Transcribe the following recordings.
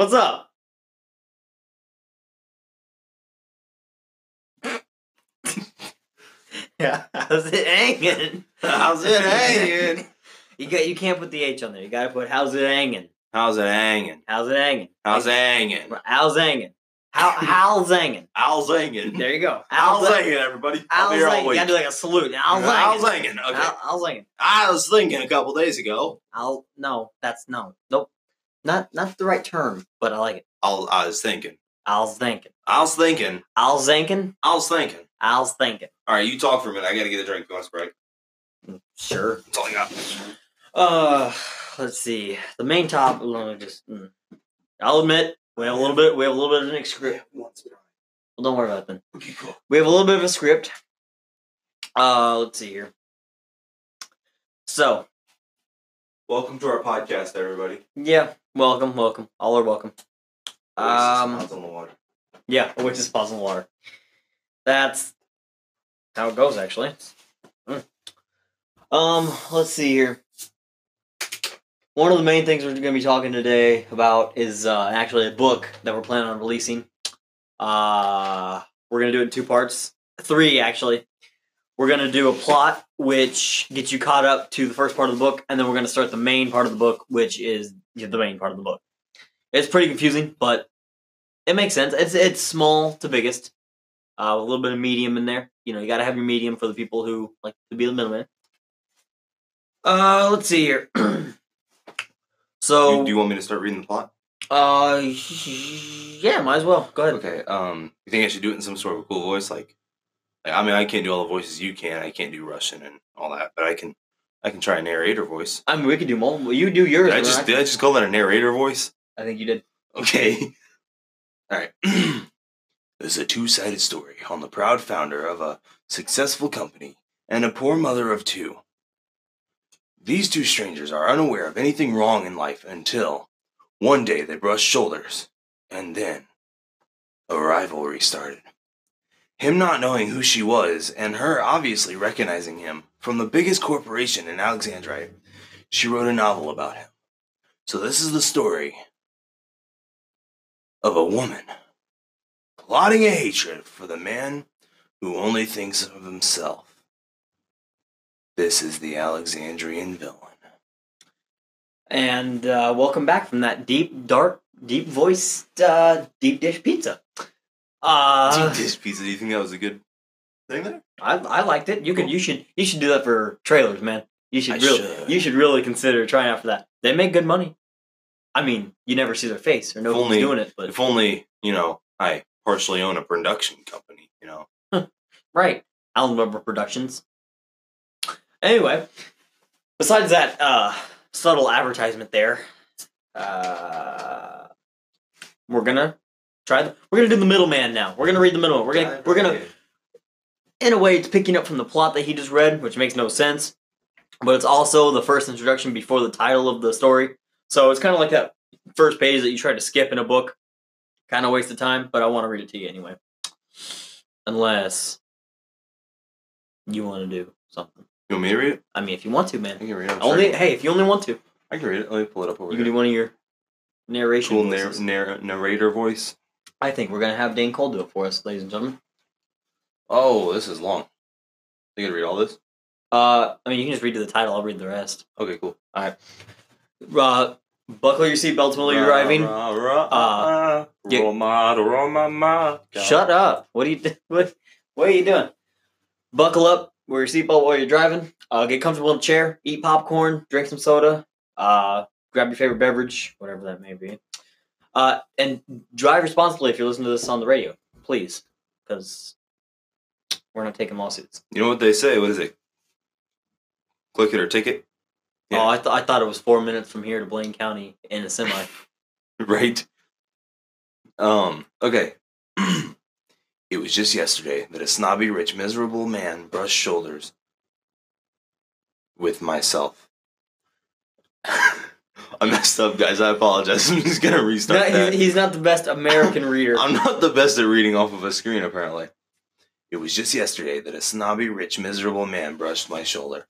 What's up? yeah, how's it hanging? How's it hanging? You got you can't put the H on there. You gotta put how's it hanging? How's it hanging? How's it hanging? How's it hanging? How's hanging? How how's hanging? How's hanging? There you go. How's hanging? hanging, everybody? How's I'm here all hanging? You gotta do like a salute. How's How's hanging? hanging? Okay. How's hanging? I was thinking a couple days ago. I'll no. That's no. Nope. Not not the right term, but I like it. I'll, I was thinking. I was thinking. I was thinking. I was thinking. I was thinking. I was thinking. All right, you talk for a minute. I gotta get a drink. You want a Sprite? Sure. That's all I got. Uh, let's see. The main topic. Let me just. mm. I'll admit we have a little bit. We have a little bit of an script. Well, don't worry about it then. Okay, cool. We have a little bit of a script. Uh, let's see here. So Welcome to our podcast, everybody. yeah, welcome, welcome. All are welcome. Um, Oasis on the water. yeah, which is Pause in the Water. That's how it goes, actually. Mm. Um, let's see here. One of the main things we're going to be talking today about is uh, actually a book that we're planning on releasing. Uh, we're going to do it in two parts, three actually. We're going to do a plot which gets you caught up to the first part of the book, and then we're going to start the main part of the book, which is the main part of the book. It's pretty confusing, but it makes sense. It's it's small to biggest, uh, a little bit of medium in there. You know, you got to have your medium for the people who like to be the middleman. Uh, let's see here. so, do you want me to start reading the plot? uh, yeah, might as well. Go ahead. Okay. Um, you think I should do it in some sort of cool voice? Like, I mean, I can't do all the voices you can. I can't do Russian and all that, but I can. I can try a narrator voice. I mean, we could do multiple. You do yours. Did I just I- did I just call that a narrator voice? I think you did. Okay. All right. this is a two-sided story on the proud founder of a successful company and a poor mother of two. These two strangers are unaware of anything wrong in life until one day they brush shoulders, and then a rivalry started. Him not knowing who she was, and her obviously recognizing him from the biggest corporation in Alexandrite, she wrote a novel about him. So this is the story of a woman plotting a hatred for the man who only thinks of himself. This is the Alexandrian villain. And uh, welcome back from that deep, dark, deep voiced, uh, deep dish pizza. Uh, dish pizza. Do you think that was a good thing there? I, I liked it. You could you should you should do that for trailers, man. You should I really should. you should really consider trying out for that. They make good money. I mean, you never see their face or who's only- doing it, but If only you know I partially own a production company. You know. right, Alan Weber Productions. Anyway, besides that uh, subtle advertisement there, uh, we're gonna try. The, we're gonna do the middleman now. We're gonna read the middleman. We're gonna we're gonna in a way, it's picking up from the plot that he just read, which makes no sense. But it's also the first introduction before the title of the story. So it's kind of like that first page that you try to skip in a book. Kind of waste of time, but I want to read it to you anyway. Unless you want to do something. You want me to read it? I mean, if you want to, I man. can read it. I'm Only sorry. hey, if you only want to, I can read it. Let me pull it up over you can here. do one of your narration. Cool narr- voices. narr- narrator voice. I think we're gonna have Dane Cole do it for us, ladies and gentlemen. Oh, this is long. You gonna read all this? Uh, I mean, you can just read to the title. I'll read the rest. Okay, cool. All right. Uh, buckle your seatbelts while you're driving. Rah, rah, Uh, get- Roma, Roma, Shut up! What are you what? What are you doing? Buckle up. Wear your seatbelt while you're driving. Uh, get comfortable in the chair. Eat popcorn. Drink some soda. Uh, grab your favorite beverage, whatever that may be. Uh, and drive responsibly if you're listening to this on the radio, please, because we're not taking lawsuits. You know what they say? What is it? Click it or ticket, Yeah. Oh, I, th- I thought it was four minutes from here to Blaine County in a semi. right? Um. Okay. it was just yesterday that a snobby, rich, miserable man brushed shoulders with myself. I messed up, guys. I apologize. I'm just gonna restart No, that. he's, he's not the best American reader. I'm not the best at reading off of a screen, apparently. It was just yesterday that a snobby, rich, miserable man brushed my shoulder.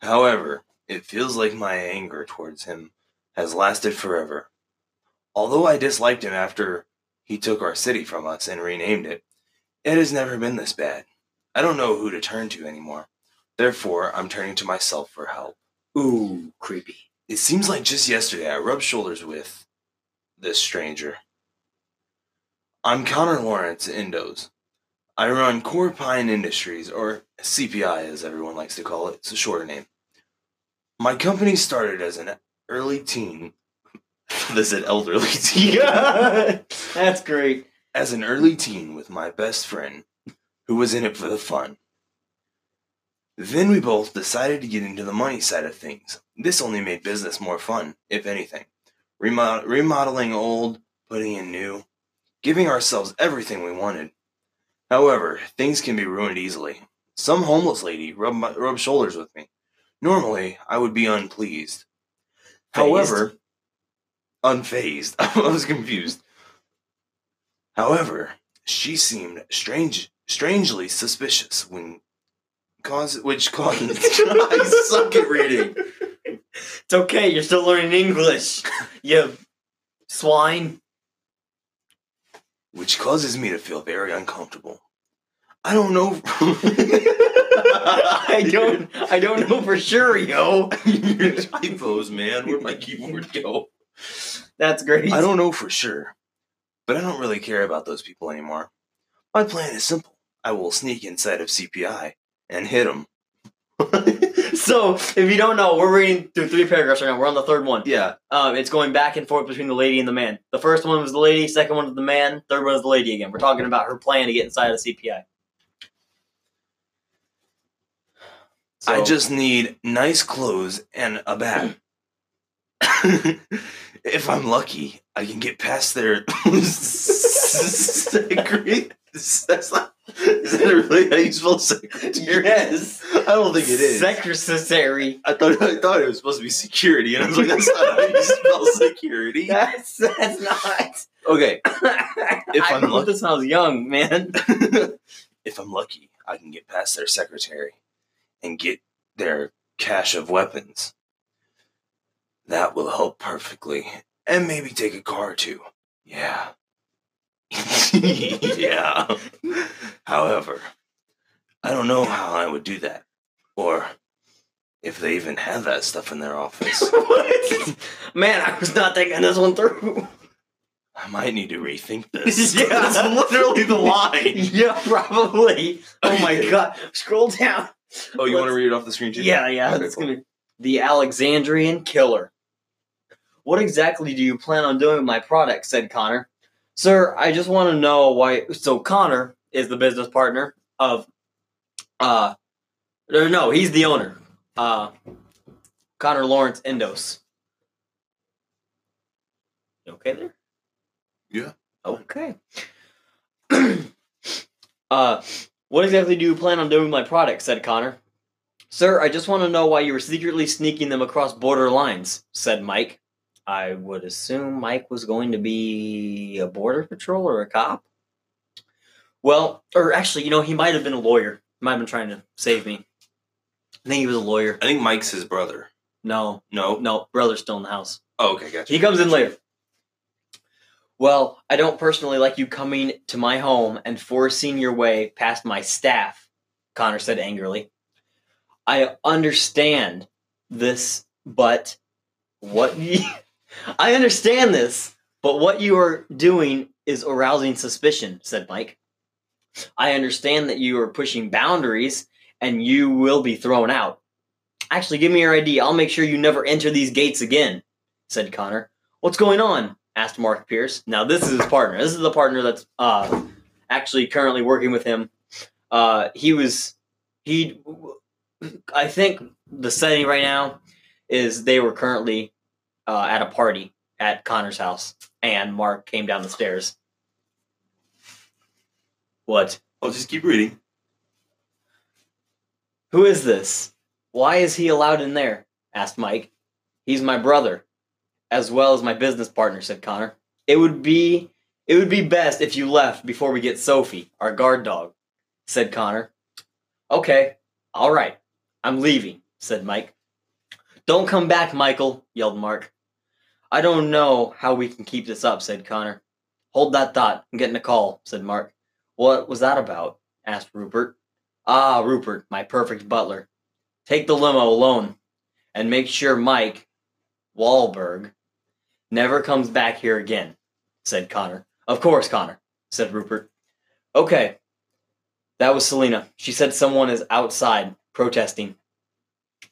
However, it feels like my anger towards him has lasted forever. Although I disliked him after he took our city from us and renamed it, it has never been this bad. I don't know who to turn to anymore. Therefore, I'm turning to myself for help. Ooh, creepy. It seems like just yesterday I rubbed shoulders with this stranger. I'm Connor Lawrence Indos. I run Core Pine Industries, or CPI as everyone likes to call it. It's a shorter name. My company started as an early teen. this is elderly teen. That's great. as an early teen with my best friend, who was in it for the fun. Then we both decided to get into the money side of things. This only made business more fun, if anything. Remod- remodeling old, putting in new, giving ourselves everything we wanted. However, things can be ruined easily. Some homeless lady rubbed, my, rubbed shoulders with me. Normally, I would be unpleased. However, unfazed. I was confused. However, she seemed strange, strangely suspicious when cause which caused I suck at reading. It's okay, you're still learning English. You swine. Which causes me to feel very uncomfortable. I don't know. I don't I don't know for sure, yo. Your typos, man. Where'd my keyboard go? That's great. I don't know for sure, but I don't really care about those people anymore. My plan is simple. I will sneak inside of CPI and hit them. so, if you don't know, we're reading through three paragraphs right now. We're on the third one. Yeah, Um, it's going back and forth between the lady and the man. The first one was the lady, second one was the man, third one was the lady again. We're talking about her plan to get inside of the CPI. I just need nice clothes and a bat. if I'm lucky, I can get past their secret. That's not. Is that really how you spell secretary? Yes. I don't think it is. Secretary. I thought I thought it was supposed to be security, and I was like, that's not how you spell security. That's that's not. Okay, if I I'm wrote lucky- this I was young, man. if I'm lucky, I can get past their secretary and get their cache of weapons. That will help perfectly. And maybe take a car or two. Yeah. yeah. However, I don't know how I would do that. Or if they even have that stuff in their office. what? Man, I was not thinking this one through. I might need to rethink this. Yeah. That's literally the line. yeah, probably. Oh my god. Scroll down. Oh, you want to read it off the screen too? Yeah, yeah. Okay, That's cool. gonna the Alexandrian killer. What exactly do you plan on doing with my product? said Connor. Sir, I just want to know why. So Connor is the business partner of, uh, no, he's the owner. Uh, Connor Lawrence Endos. You okay there? Yeah. Okay. uh, what exactly do you plan on doing with my product? said Connor. Sir, I just want to know why you were secretly sneaking them across border lines, said Mike. I would assume Mike was going to be a border patrol or a cop. Well, or actually, you know, he might have been a lawyer. He Might have been trying to save me. I think he was a lawyer. I think Mike's his brother. No, No? no, brother's still in the house. Oh, okay, gotcha. He comes in later. Well, I don't personally like you coming to my home and forcing your way past my staff, Connor said angrily. I understand this, but what you, I understand this, but what you are doing is arousing suspicion, said Mike. I understand that you are pushing boundaries and you will be thrown out. Actually, give me your ID. I'll make sure you never enter these gates again, said Connor. What's going on? asked Mark Pierce. Now, this is his partner. This is the partner that's uh, actually currently working with him. Uh, he was, he, I think the setting right now is they were currently uh, at a party at Connor's house, and Mark came down the stairs. What? I'll just keep reading. Who is this? Why is he allowed in there? asked Mike. He's my brother, as well as my business partner, said Connor. It would be it would be best if you left before we get Sophie, our guard dog, said Connor. Okay, all right. I'm leaving, said Mike. Don't come back, Michael, yelled Mark. I don't know how we can keep this up, said Connor. Hold that thought. I'm getting a call, said Mark. What was that about? asked Rupert. Ah, Rupert, my perfect butler. Take the limo alone and make sure Mike Wahlberg never comes back here again, said Connor. Of course, Connor, said Rupert. Okay. That was Selena. She said someone is outside protesting,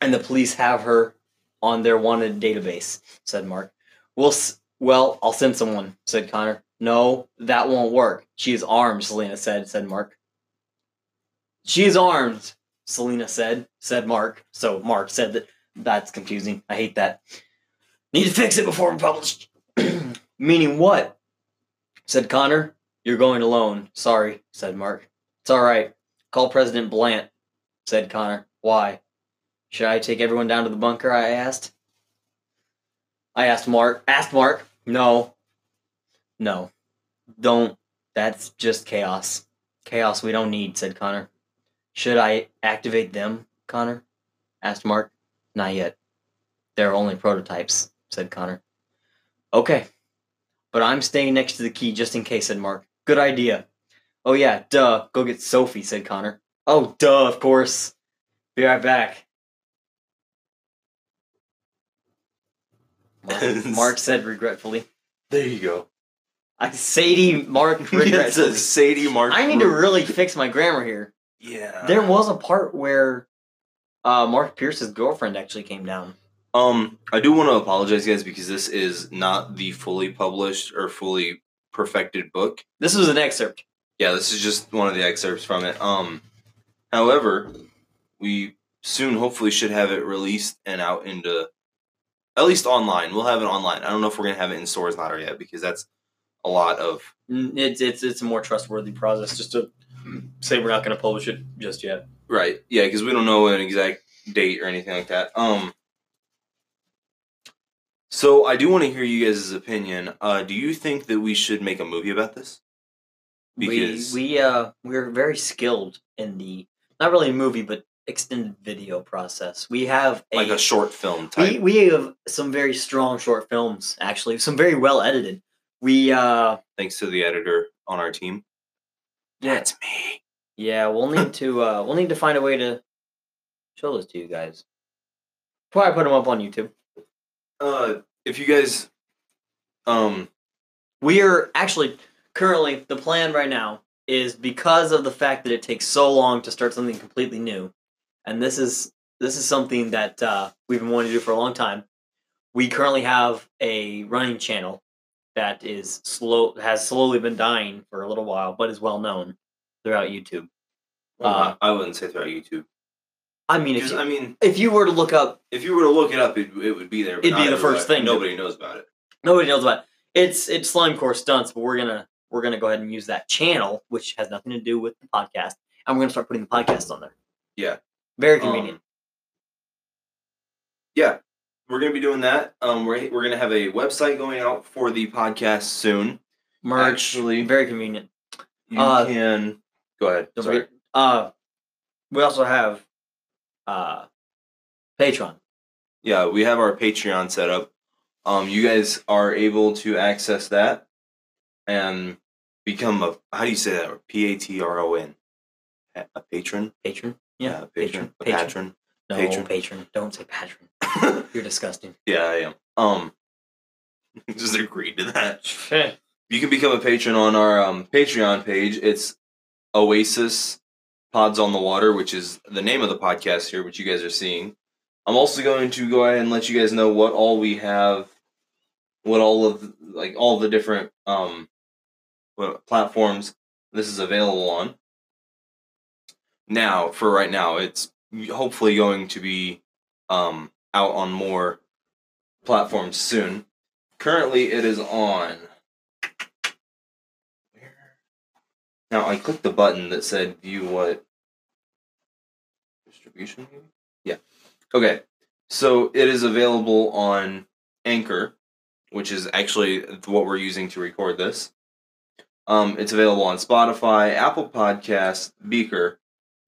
and the police have her on their wanted database, said Mark. We'll, s- well, I'll send someone, said Connor. No, that won't work. She is armed, Selena said, said Mark. She is armed, Selena said, said Mark. So Mark said that that's confusing. I hate that. Need to fix it before we publish. Meaning what? Said Connor. You're going alone. Sorry, said Mark. It's all right. Call President Blant, said Connor. Why? Should I take everyone down to the bunker? I asked. I asked Mark. Asked Mark. No. No. Don't. That's just chaos. Chaos we don't need, said Connor. Should I activate them, Connor? asked Mark. Not yet. They're only prototypes, said Connor. Okay. But I'm staying next to the key just in case, said Mark. Good idea. Oh yeah, duh. Go get Sophie, said Connor. Oh, duh, of course. Be right back. Mark, Mark said regretfully. There you go. I Sadie Mark it's regretfully. a Sadie Mark. I need to really fix my grammar here. Yeah. There was a part where uh, Mark Pierce's girlfriend actually came down. Um, I do want to apologize, guys, because this is not the fully published or fully perfected book. This was an excerpt. Yeah, this is just one of the excerpts from it. Um, however, we soon hopefully should have it released and out into at least online. We'll have it online. I don't know if we're gonna have it in stores not yet because that's a lot of It's it's it's a more trustworthy process just to say we're not going to publish it just yet. right. Yeah, because we don't know an exact date or anything like that. Um. So I do want to hear you guys' opinion. Uh, do you think that we should make a movie about this? Because- we we uh we're very skilled in the not really a movie but extended video process. We have a, Like a short film type. we we have some very strong short films actually, some very well edited. We uh thanks to the editor on our team. yeah, That's me. yeah we'll need to uh we'll need to find a way to show those to you guys. Probably put them up on YouTube. Uh, if you guys, um, We are actually currently the plan right now is because of the fact that it takes so long to start something completely new, and this is this is something that uh, we've been wanting to do for a long time. We currently have a running channel that is slow has slowly been dying for a little while, but is well known throughout YouTube. Uh, I wouldn't say throughout YouTube. I mean, if you, I mean, if you were to look up, if you were to look it up, it, it would be there. It'd be the first thing. Nobody knows about it. nobody knows about it. it's it's slime core stunts, but we're gonna we're gonna go ahead and use that channel, which has nothing to do with the podcast, and we're gonna start putting the podcast on there. Yeah. Very convenient. Um, yeah, we're gonna be doing that. Um, we're we're gonna have a website going out for the podcast soon. Merch, actually- very convenient. You Uh, can go ahead. Sorry. forget, uh, we also have uh, Patreon. Yeah, we have our Patreon set up. Um, you guys are able to access that and become a how do you say that? P A T R O N. A a patron. Patron, yeah, a patron. A patron. No, patron. patron. Don't say patron. You're disgusting. yeah, I am. Um, just agreed to that. You can become a patron on our um, Patreon page. It's Oasis Pods on the Water, which is the name of the podcast here, which you guys are seeing. I'm also going to go ahead and let you guys know what all we have, what all of like all the different um what platforms this is available on. Now, for right now, it's hopefully going to be um out on more platforms soon. Currently, it is on. Now I clicked the button that said view what distribution? Yeah. Okay. So it is available on Anchor, which is actually what we're using to record this. Um, it's available on Spotify, Apple Podcasts, Beaker,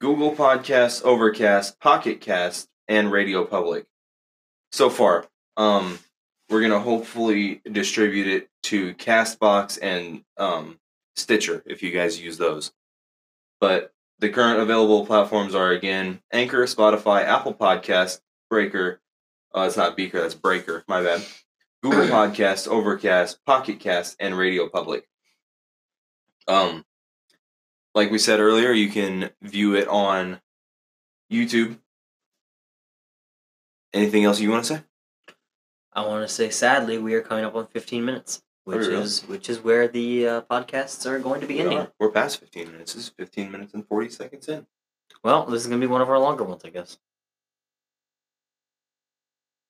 Google Podcasts, Overcast, Pocket Cast, and Radio Public. So far, um, we're gonna hopefully distribute it to Castbox and um, Stitcher if you guys use those. But the current available platforms are again Anchor, Spotify, Apple Podcast, Breaker. Uh, it's not Beaker, that's Breaker. My bad. Google Podcast, Overcast, Pocket Cast, and Radio Public. Um, like we said earlier, you can view it on YouTube. Anything else you want to say? I want to say, sadly, we are coming up on 15 minutes, which really? is which is where the uh, podcasts are going to be We ending. are. We're past 15 minutes. This is 15 minutes and 40 seconds in. Well, this is going to be one of our longer ones, I guess.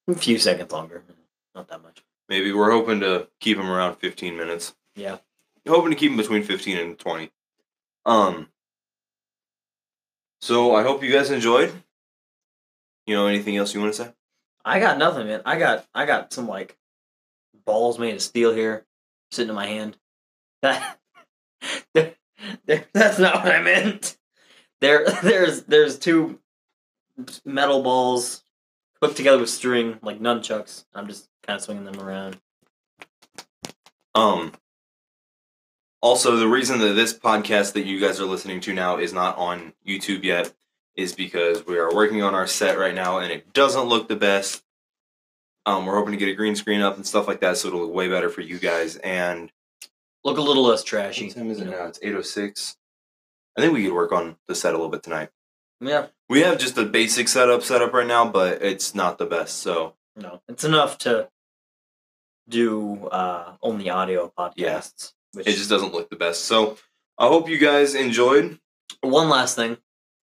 A few seconds longer, not that much. Maybe we're hoping to keep them around 15 minutes. Yeah. Hoping to keep them between 15 and 20. Um. So I hope you guys enjoyed. You know anything else you want to say? I got nothing, man. I got I got some like balls made of steel here sitting in my hand. That that's not what I meant. There there's there's two metal balls hooked together with string like nunchucks. I'm just kind of swinging them around. Um. Also, the reason that this podcast that you guys are listening to now is not on YouTube yet is because we are working on our set right now and it doesn't look the best. Um, we're hoping to get a green screen up and stuff like that, so it'll look way better for you guys. And Look a little less trashy. what time is it now? It's eight oh six. I think we could work on the set a little bit tonight. Yeah, We have just a basic setup set up right now, but it's not the best. So no, it's enough to do uh only audio podcasts. Which it just doesn't look the best. So I hope you guys enjoyed. one last thing.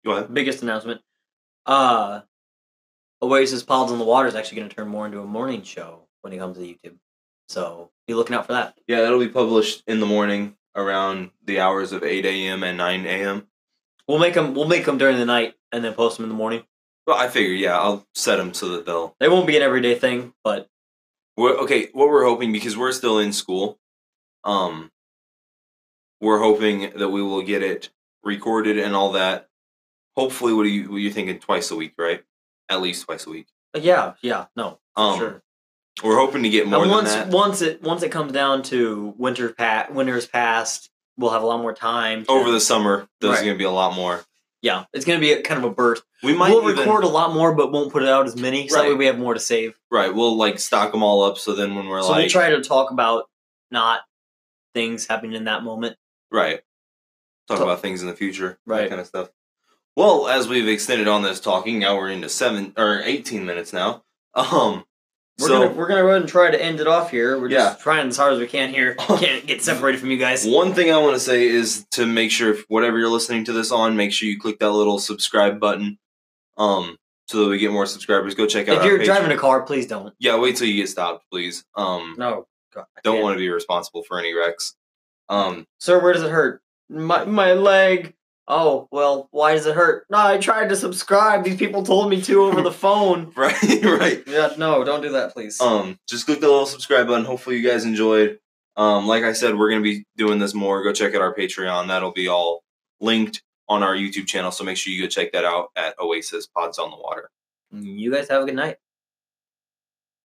Go ahead. biggest announcement. Uh Oasis Pods on the Water is actually going to turn more into a morning show when it comes to YouTube. So be looking out for that. Yeah, that'll be published in the morning around the hours of 8 a.m. and 9 a.m. We'll make them. We'll make them during the night and then post them in the morning. Well, I figure, yeah, I'll set them so that they'll. They won't be an everyday thing, but We're, okay, what we're hoping because we're still in school, um, we're hoping that we will get it recorded and all that. Hopefully, what are you what are you thinking? Twice a week, right? At least twice a week. uh, yeah, yeah, no, Um, sure. We're hoping to get more And than once that once it once it comes down to winter pa- winter's past, we'll have a lot more time to- over the summer. There's Right. going to be a lot more. Yeah, it's going to be a, kind of a burst. We might we'll even, record a lot more, but won't put it out as many. So that way we have more to save. right. We'll like stock them all up. So then when we're so like we'll try to talk about not things happening in that moment. Right. Talk about things in the future, that Right. kind of stuff. Well, as we've extended on this talking, now we're into seven or eighteen minutes now. Um, We're so gonna we're gonna go ahead and try to end it off here. We're Yeah. just trying as hard as we can here. Can't get separated from you guys. one thing I want to say is to make sure if whatever you're listening to this on, make sure you click that little subscribe button, um, so that we get more subscribers. Go check out. If you're driving a car, please don't. yeah, wait till you get stopped, please. Um, No, God, don't want to be responsible for any wrecks. Um, Sir, where does it hurt? My my leg. Oh well, why does it hurt? No, I tried to subscribe. These people told me to over the phone. right, right. Yeah, no, don't do that, please. um just click the little subscribe button hopefully you guys enjoyed um like i said we're gonna be doing this more go check out our patreon that'll be all linked on our youtube channel so make sure you go check that out at oasis pods on the water you guys have a good night.